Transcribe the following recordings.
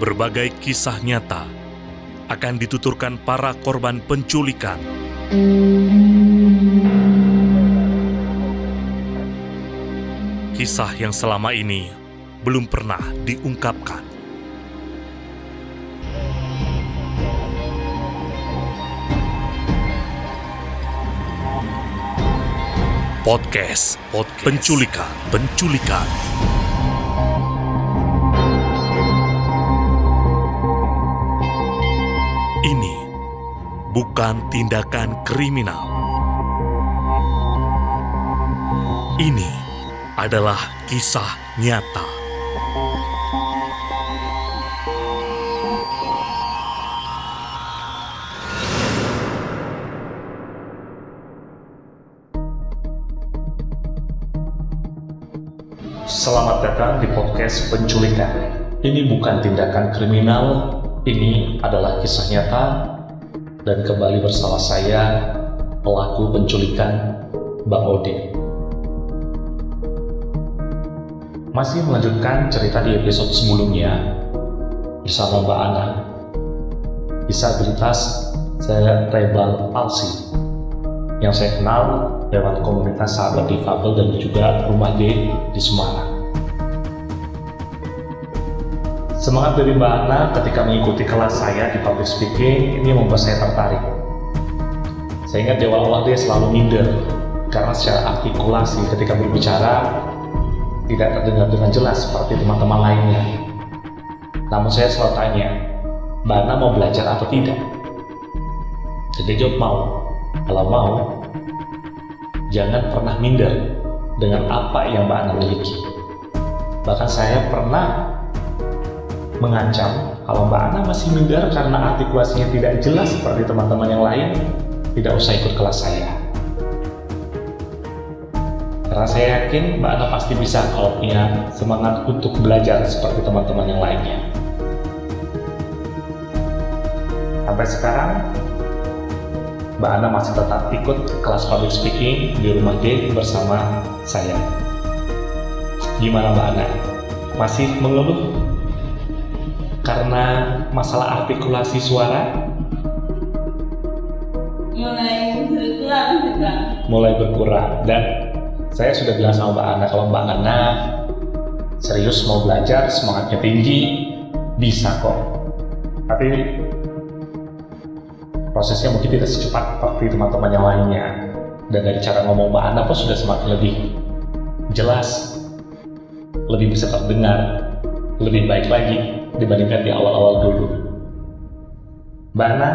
berbagai kisah nyata akan dituturkan para korban penculikan. Kisah yang selama ini belum pernah diungkapkan. Podcast, Podcast Penculikan, Penculikan. Bukan tindakan kriminal. Ini adalah kisah nyata. Selamat datang di podcast penculikan. Ini bukan tindakan kriminal, ini adalah kisah nyata dan kembali bersama saya pelaku penculikan Bang Ode. Masih melanjutkan cerita di episode sebelumnya bersama Mbak Ana. Disabilitas saya rebel palsi yang saya kenal lewat komunitas sahabat difabel dan juga rumah D di Semarang. Semangat dari Mbak Ana ketika mengikuti kelas saya di public speaking ini membuat saya tertarik. Saya ingat di awal-awal dia selalu minder karena secara artikulasi ketika berbicara tidak terdengar dengan jelas seperti teman-teman lainnya. Namun saya selalu tanya, Mbak Ana mau belajar atau tidak? Dan dia jawab mau. Kalau mau, jangan pernah minder dengan apa yang Mbak Ana miliki. Bahkan saya pernah mengancam kalau Mbak Ana masih minder karena artikulasinya tidak jelas seperti teman-teman yang lain, tidak usah ikut kelas saya. Karena saya yakin Mbak Ana pasti bisa kalau punya semangat untuk belajar seperti teman-teman yang lainnya. Sampai sekarang, Mbak Ana masih tetap ikut kelas public speaking di rumah D bersama saya. Gimana Mbak Ana? Masih mengeluh karena masalah artikulasi suara? mulai berkurang juga. Mulai berkurang. Dan saya sudah bilang sama Mbak Ana kalau Mbak Ana serius mau belajar semangatnya tinggi bisa kok. Tapi prosesnya mungkin tidak secepat seperti teman-teman yang lainnya. Dan dari cara ngomong Mbak Ana pun sudah semakin lebih jelas lebih bisa terdengar lebih baik lagi dibandingkan di awal-awal dulu Mbak Ana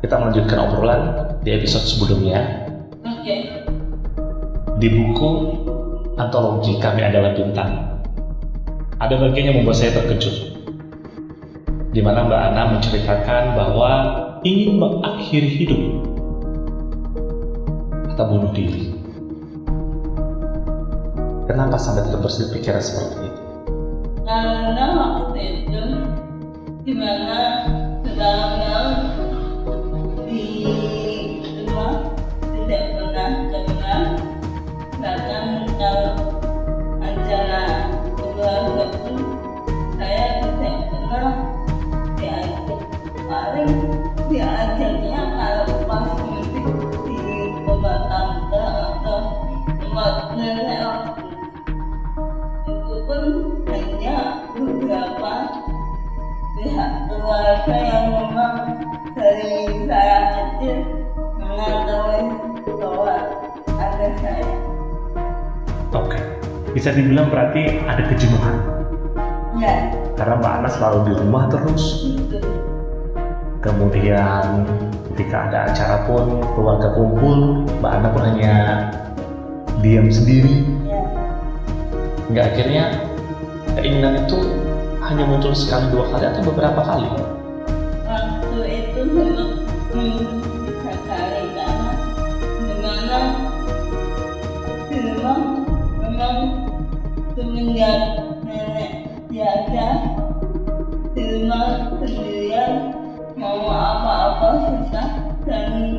kita melanjutkan obrolan di episode sebelumnya oke di buku antologi Kami Adalah Bintang. Ada bagian yang membuat saya terkejut. Di mana Mbak Ana menceritakan bahwa ingin mengakhiri hidup atau bunuh diri. Kenapa sampai terbersit pikiran seperti itu? karena waktu itu dimana sedang bisa dibilang berarti ada kejenuhan. ya Karena Mbak Ana selalu di rumah terus. itu Kemudian ketika ada acara pun keluarga kumpul, Mbak Ana pun hanya diam sendiri. ya Hingga akhirnya keinginan itu hanya muncul sekali dua kali atau beberapa kali. waktu itu hmm, semenjak nenek tiada di rumah sendirian mau apa-apa susah dan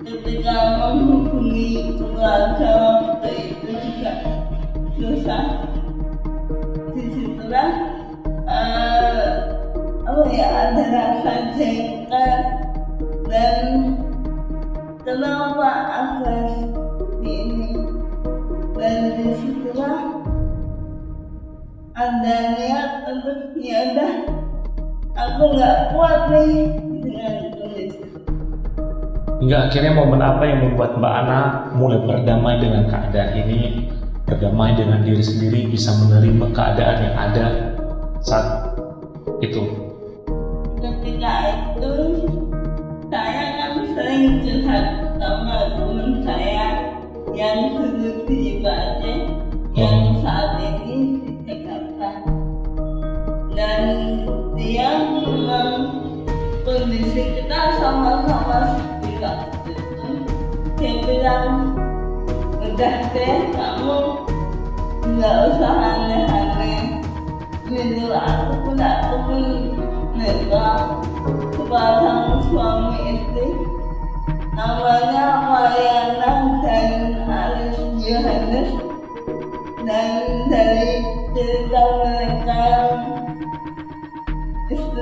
ketika menghubungi keluarga waktu itu juga susah. Di situlah eh, rasa jengkel dan kenapa aku ada niat untuk udah aku nggak kuat nih. Dengan kondisi Hingga akhirnya momen apa yang membuat Mbak Ana mulai berdamai dengan keadaan ini, berdamai dengan diri sendiri, bisa menerima keadaan yang ada saat itu. ketika itu saya kan sering curhat sama teman saya yang duduk di Aceh yang saat dia memang kondisi kita sama-sama waktu itu dia bilang udah deh kamu nggak usah aneh-aneh. Gitu aku pun aku pun nikah sepasang suami istri. Namanya Mariana dan Aris Yohanes dan dari cerita mereka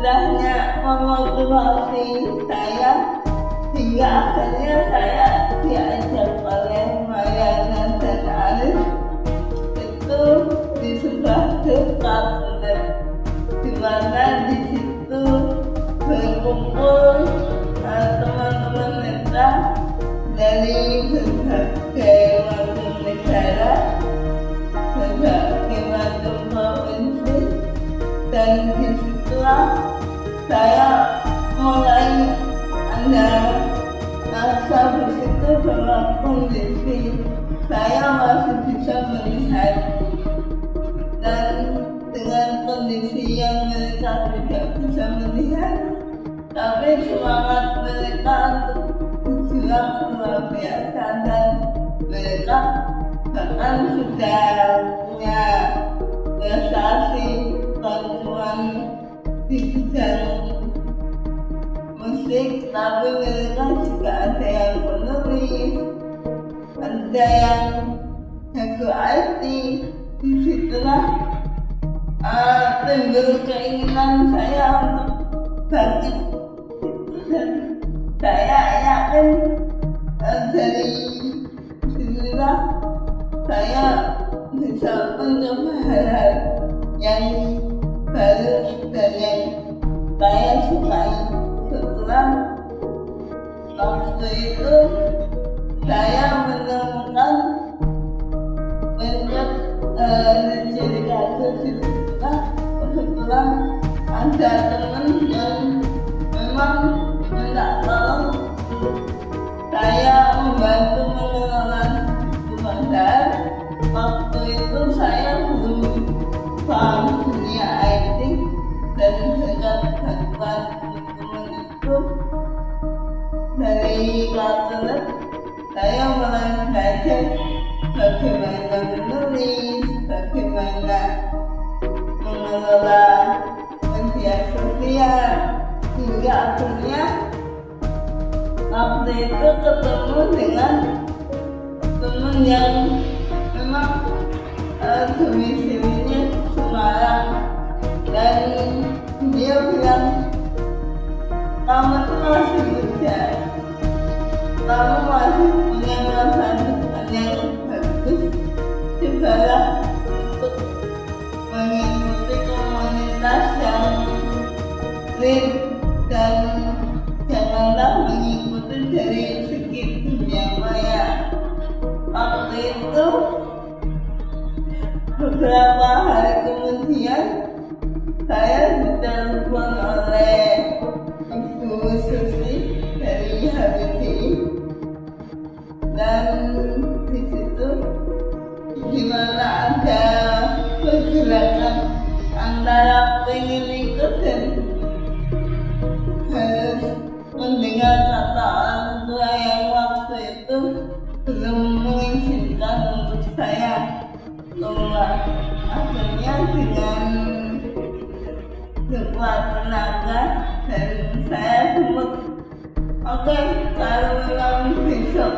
istilahnya memotivasi saya hingga akhirnya saya diajak oleh Mariana dan Aris itu di sebuah dekat di mana di situ berkumpul kondisi saya masih bisa melihat dan dengan kondisi yang mereka tidak bisa melihat tapi semangat mereka untuk berjuang luar biasa dan mereka bahkan sudah punya prestasi bantuan di bidang musik tapi mereka juga ada yang menulis ada yang IT di situlah uh, timbul keinginan saya untuk bangkit. Dan saya yakin uh, dari sinilah saya bisa mencoba hal-hal yang baru dan yang saya sukai. Setelah waktu itu saya waktu itu saya belum paham dunia IT dan dengan bantuan teman-teman itu dari Kaltelet saya mulai belajar bagaimana menulis, bagaimana mengelola media sosial hingga akhirnya waktu itu ketemu dengan teman yang kamu tuh masih muda kamu masih punya masa depan yang bagus cobalah untuk mengikuti komunitas yang lead dan janganlah mengikuti dari segi dunia maya. Waktu itu beberapa oke kalau memang besok.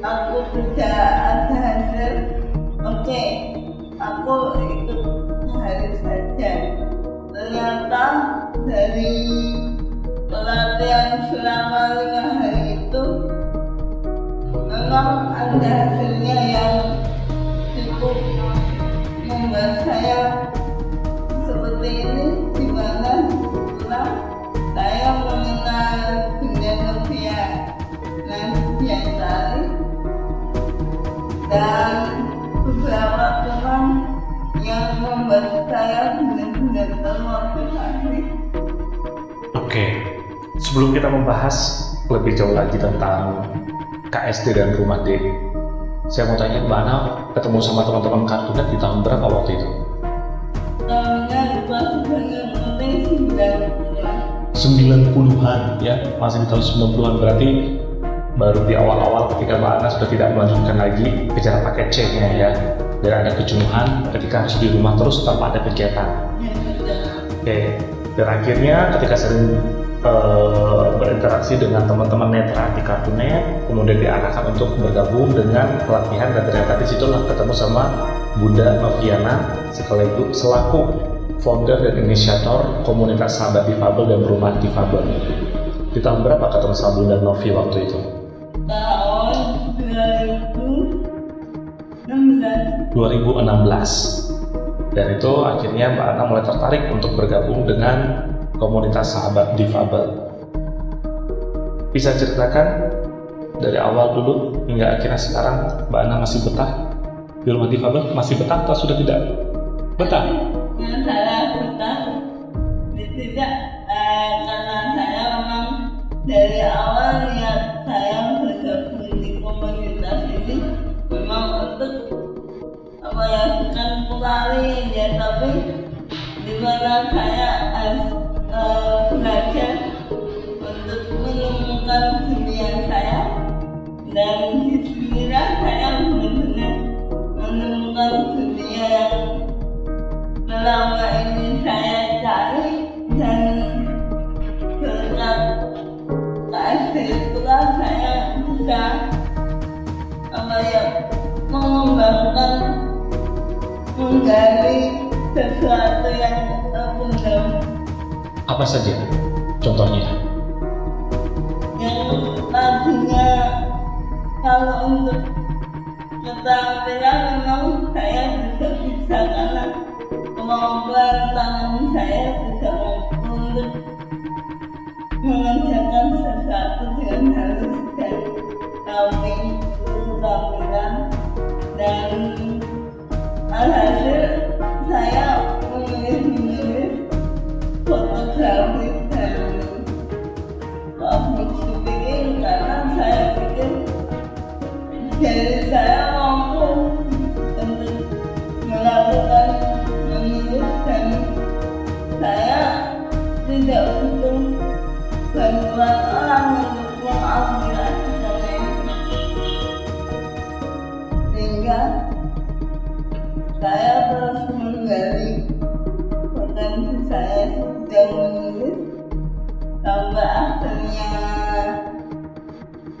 Aku tidak ada hasil. Oke aku ikut hari saja. Ternyata dari pelatihan selama lima hari itu memang ada hasilnya dan beberapa teman yang membuat saya benar-benar termotivasi Oke, sebelum kita membahas lebih jauh lagi tentang KSD dan Rumah D, saya mau tanya Mbak Ana ketemu sama teman-teman kartunet di tahun berapa waktu itu? tahunnya pas dengan mulai sembilan bulan 90-an ya, masih di tahun 90-an berarti baru di awal-awal ketika Mbak Ana sudah tidak melanjutkan lagi kejar paket C-nya ya dan ada kejenuhan ketika harus di rumah terus tanpa ada kegiatan. Oke, dan akhirnya ketika sering eh, berinteraksi dengan teman-teman netra di Kartunet, kemudian diarahkan untuk bergabung dengan pelatihan dan ternyata di situlah ketemu sama Bunda Noviana sekaligus selaku founder dan inisiator komunitas sahabat difabel dan rumah difabel. Di tahun berapa ketemu sama Bunda Novi waktu itu? Tahun 2016 2016 dan itu akhirnya Mbak Ana mulai tertarik untuk bergabung dengan komunitas sahabat difabel. Bisa ceritakan dari awal dulu hingga akhirnya sekarang Mbak Ana masih betah di rumah difabel? Masih betah atau sudah tidak? Betah? Saya betah ya bukan pelari ya tapi di mana keterampilan memang saya bisa bisa karena kemampuan tangan saya bisa mampu untuk mengerjakan sesuatu dengan halus dan rapi keterampilan dan alhasil saya memilih-memilih fotografi dan public speaking karena saya pikir jadi saya bantuan orang untuk mengaplikasikannya sehingga saya terus menggali potensi saya sudah menulis sampai akhirnya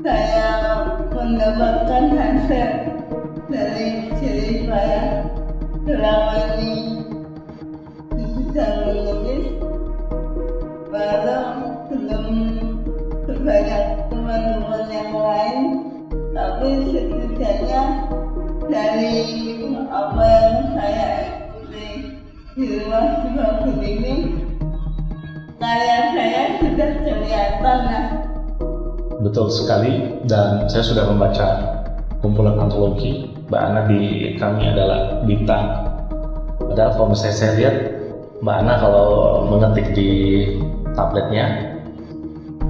saya mendapatkan hasil dari diri saya selama di rumah sebagai ini karya saya sudah kelihatan lah Betul sekali dan saya sudah membaca kumpulan antologi. Mbak Ana di kami adalah bintang. Padahal kalau misalnya saya lihat Mbak Ana kalau mengetik di tabletnya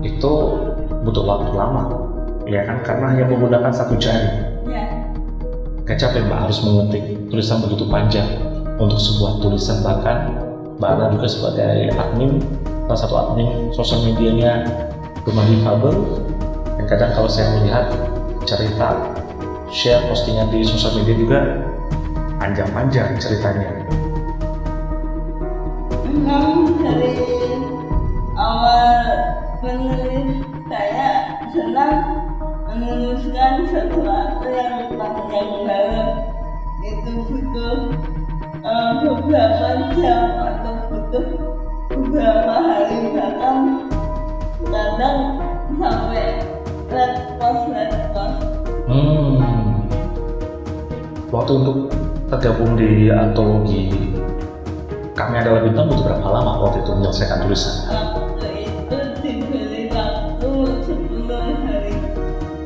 itu butuh waktu lama. Ya kan? Karena hanya menggunakan satu jari. Ya. Gak capek Mbak harus mengetik. Tulisan begitu panjang untuk sebuah tulisan bahkan Mbak juga sebagai admin salah satu admin sosial medianya Rumah Difabel dan kadang kalau saya melihat cerita share postingan di sosial media juga panjang-panjang ceritanya. Memang dari awal menulis saya senang menuliskan sesuatu yang panjang banget itu butuh beberapa jam atau butuh beberapa hari bahkan kadang sampai red post red post Hmm. Waktu untuk tergabung di antologi kami adalah bintang butuh berapa lama waktu itu menyelesaikan tulisan? waktu itu diberi waktu 10 hari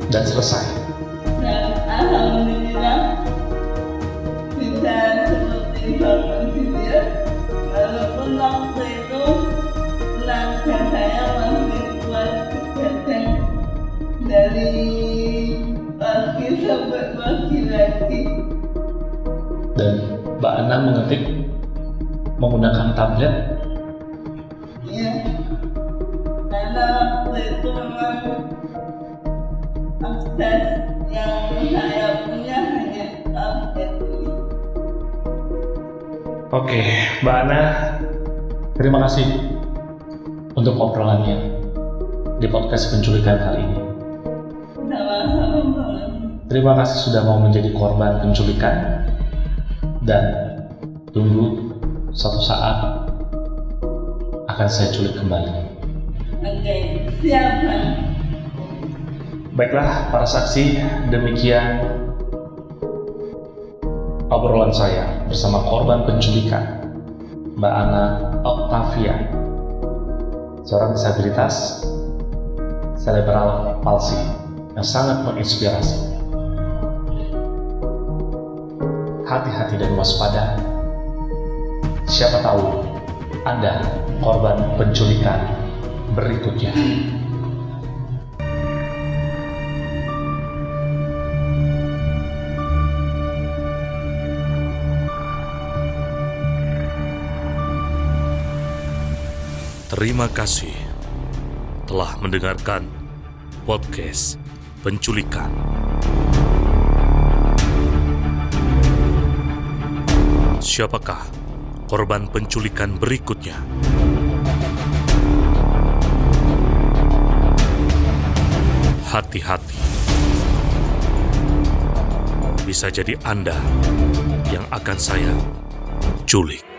Dan selesai. Dan Mbak Ana mengetik menggunakan tablet. ya karena waktu itu memang akses yang saya punya hanya tablet Oke, Mbak Ana, terima kasih untuk obrolannya di podcast penculikan kali ini. Terima kasih sudah mau menjadi korban penculikan dan tunggu suatu saat akan saya culik kembali. Oke, siap. Baiklah para saksi, demikian obrolan saya bersama korban penculikan Mbak Ana Octavia, seorang disabilitas cerebral palsy yang sangat menginspirasi. Hati-hati dan waspada. Siapa tahu Anda korban penculikan berikutnya. Terima kasih telah mendengarkan podcast penculikan. Siapakah korban penculikan berikutnya? Hati-hati. Bisa jadi Anda yang akan saya culik.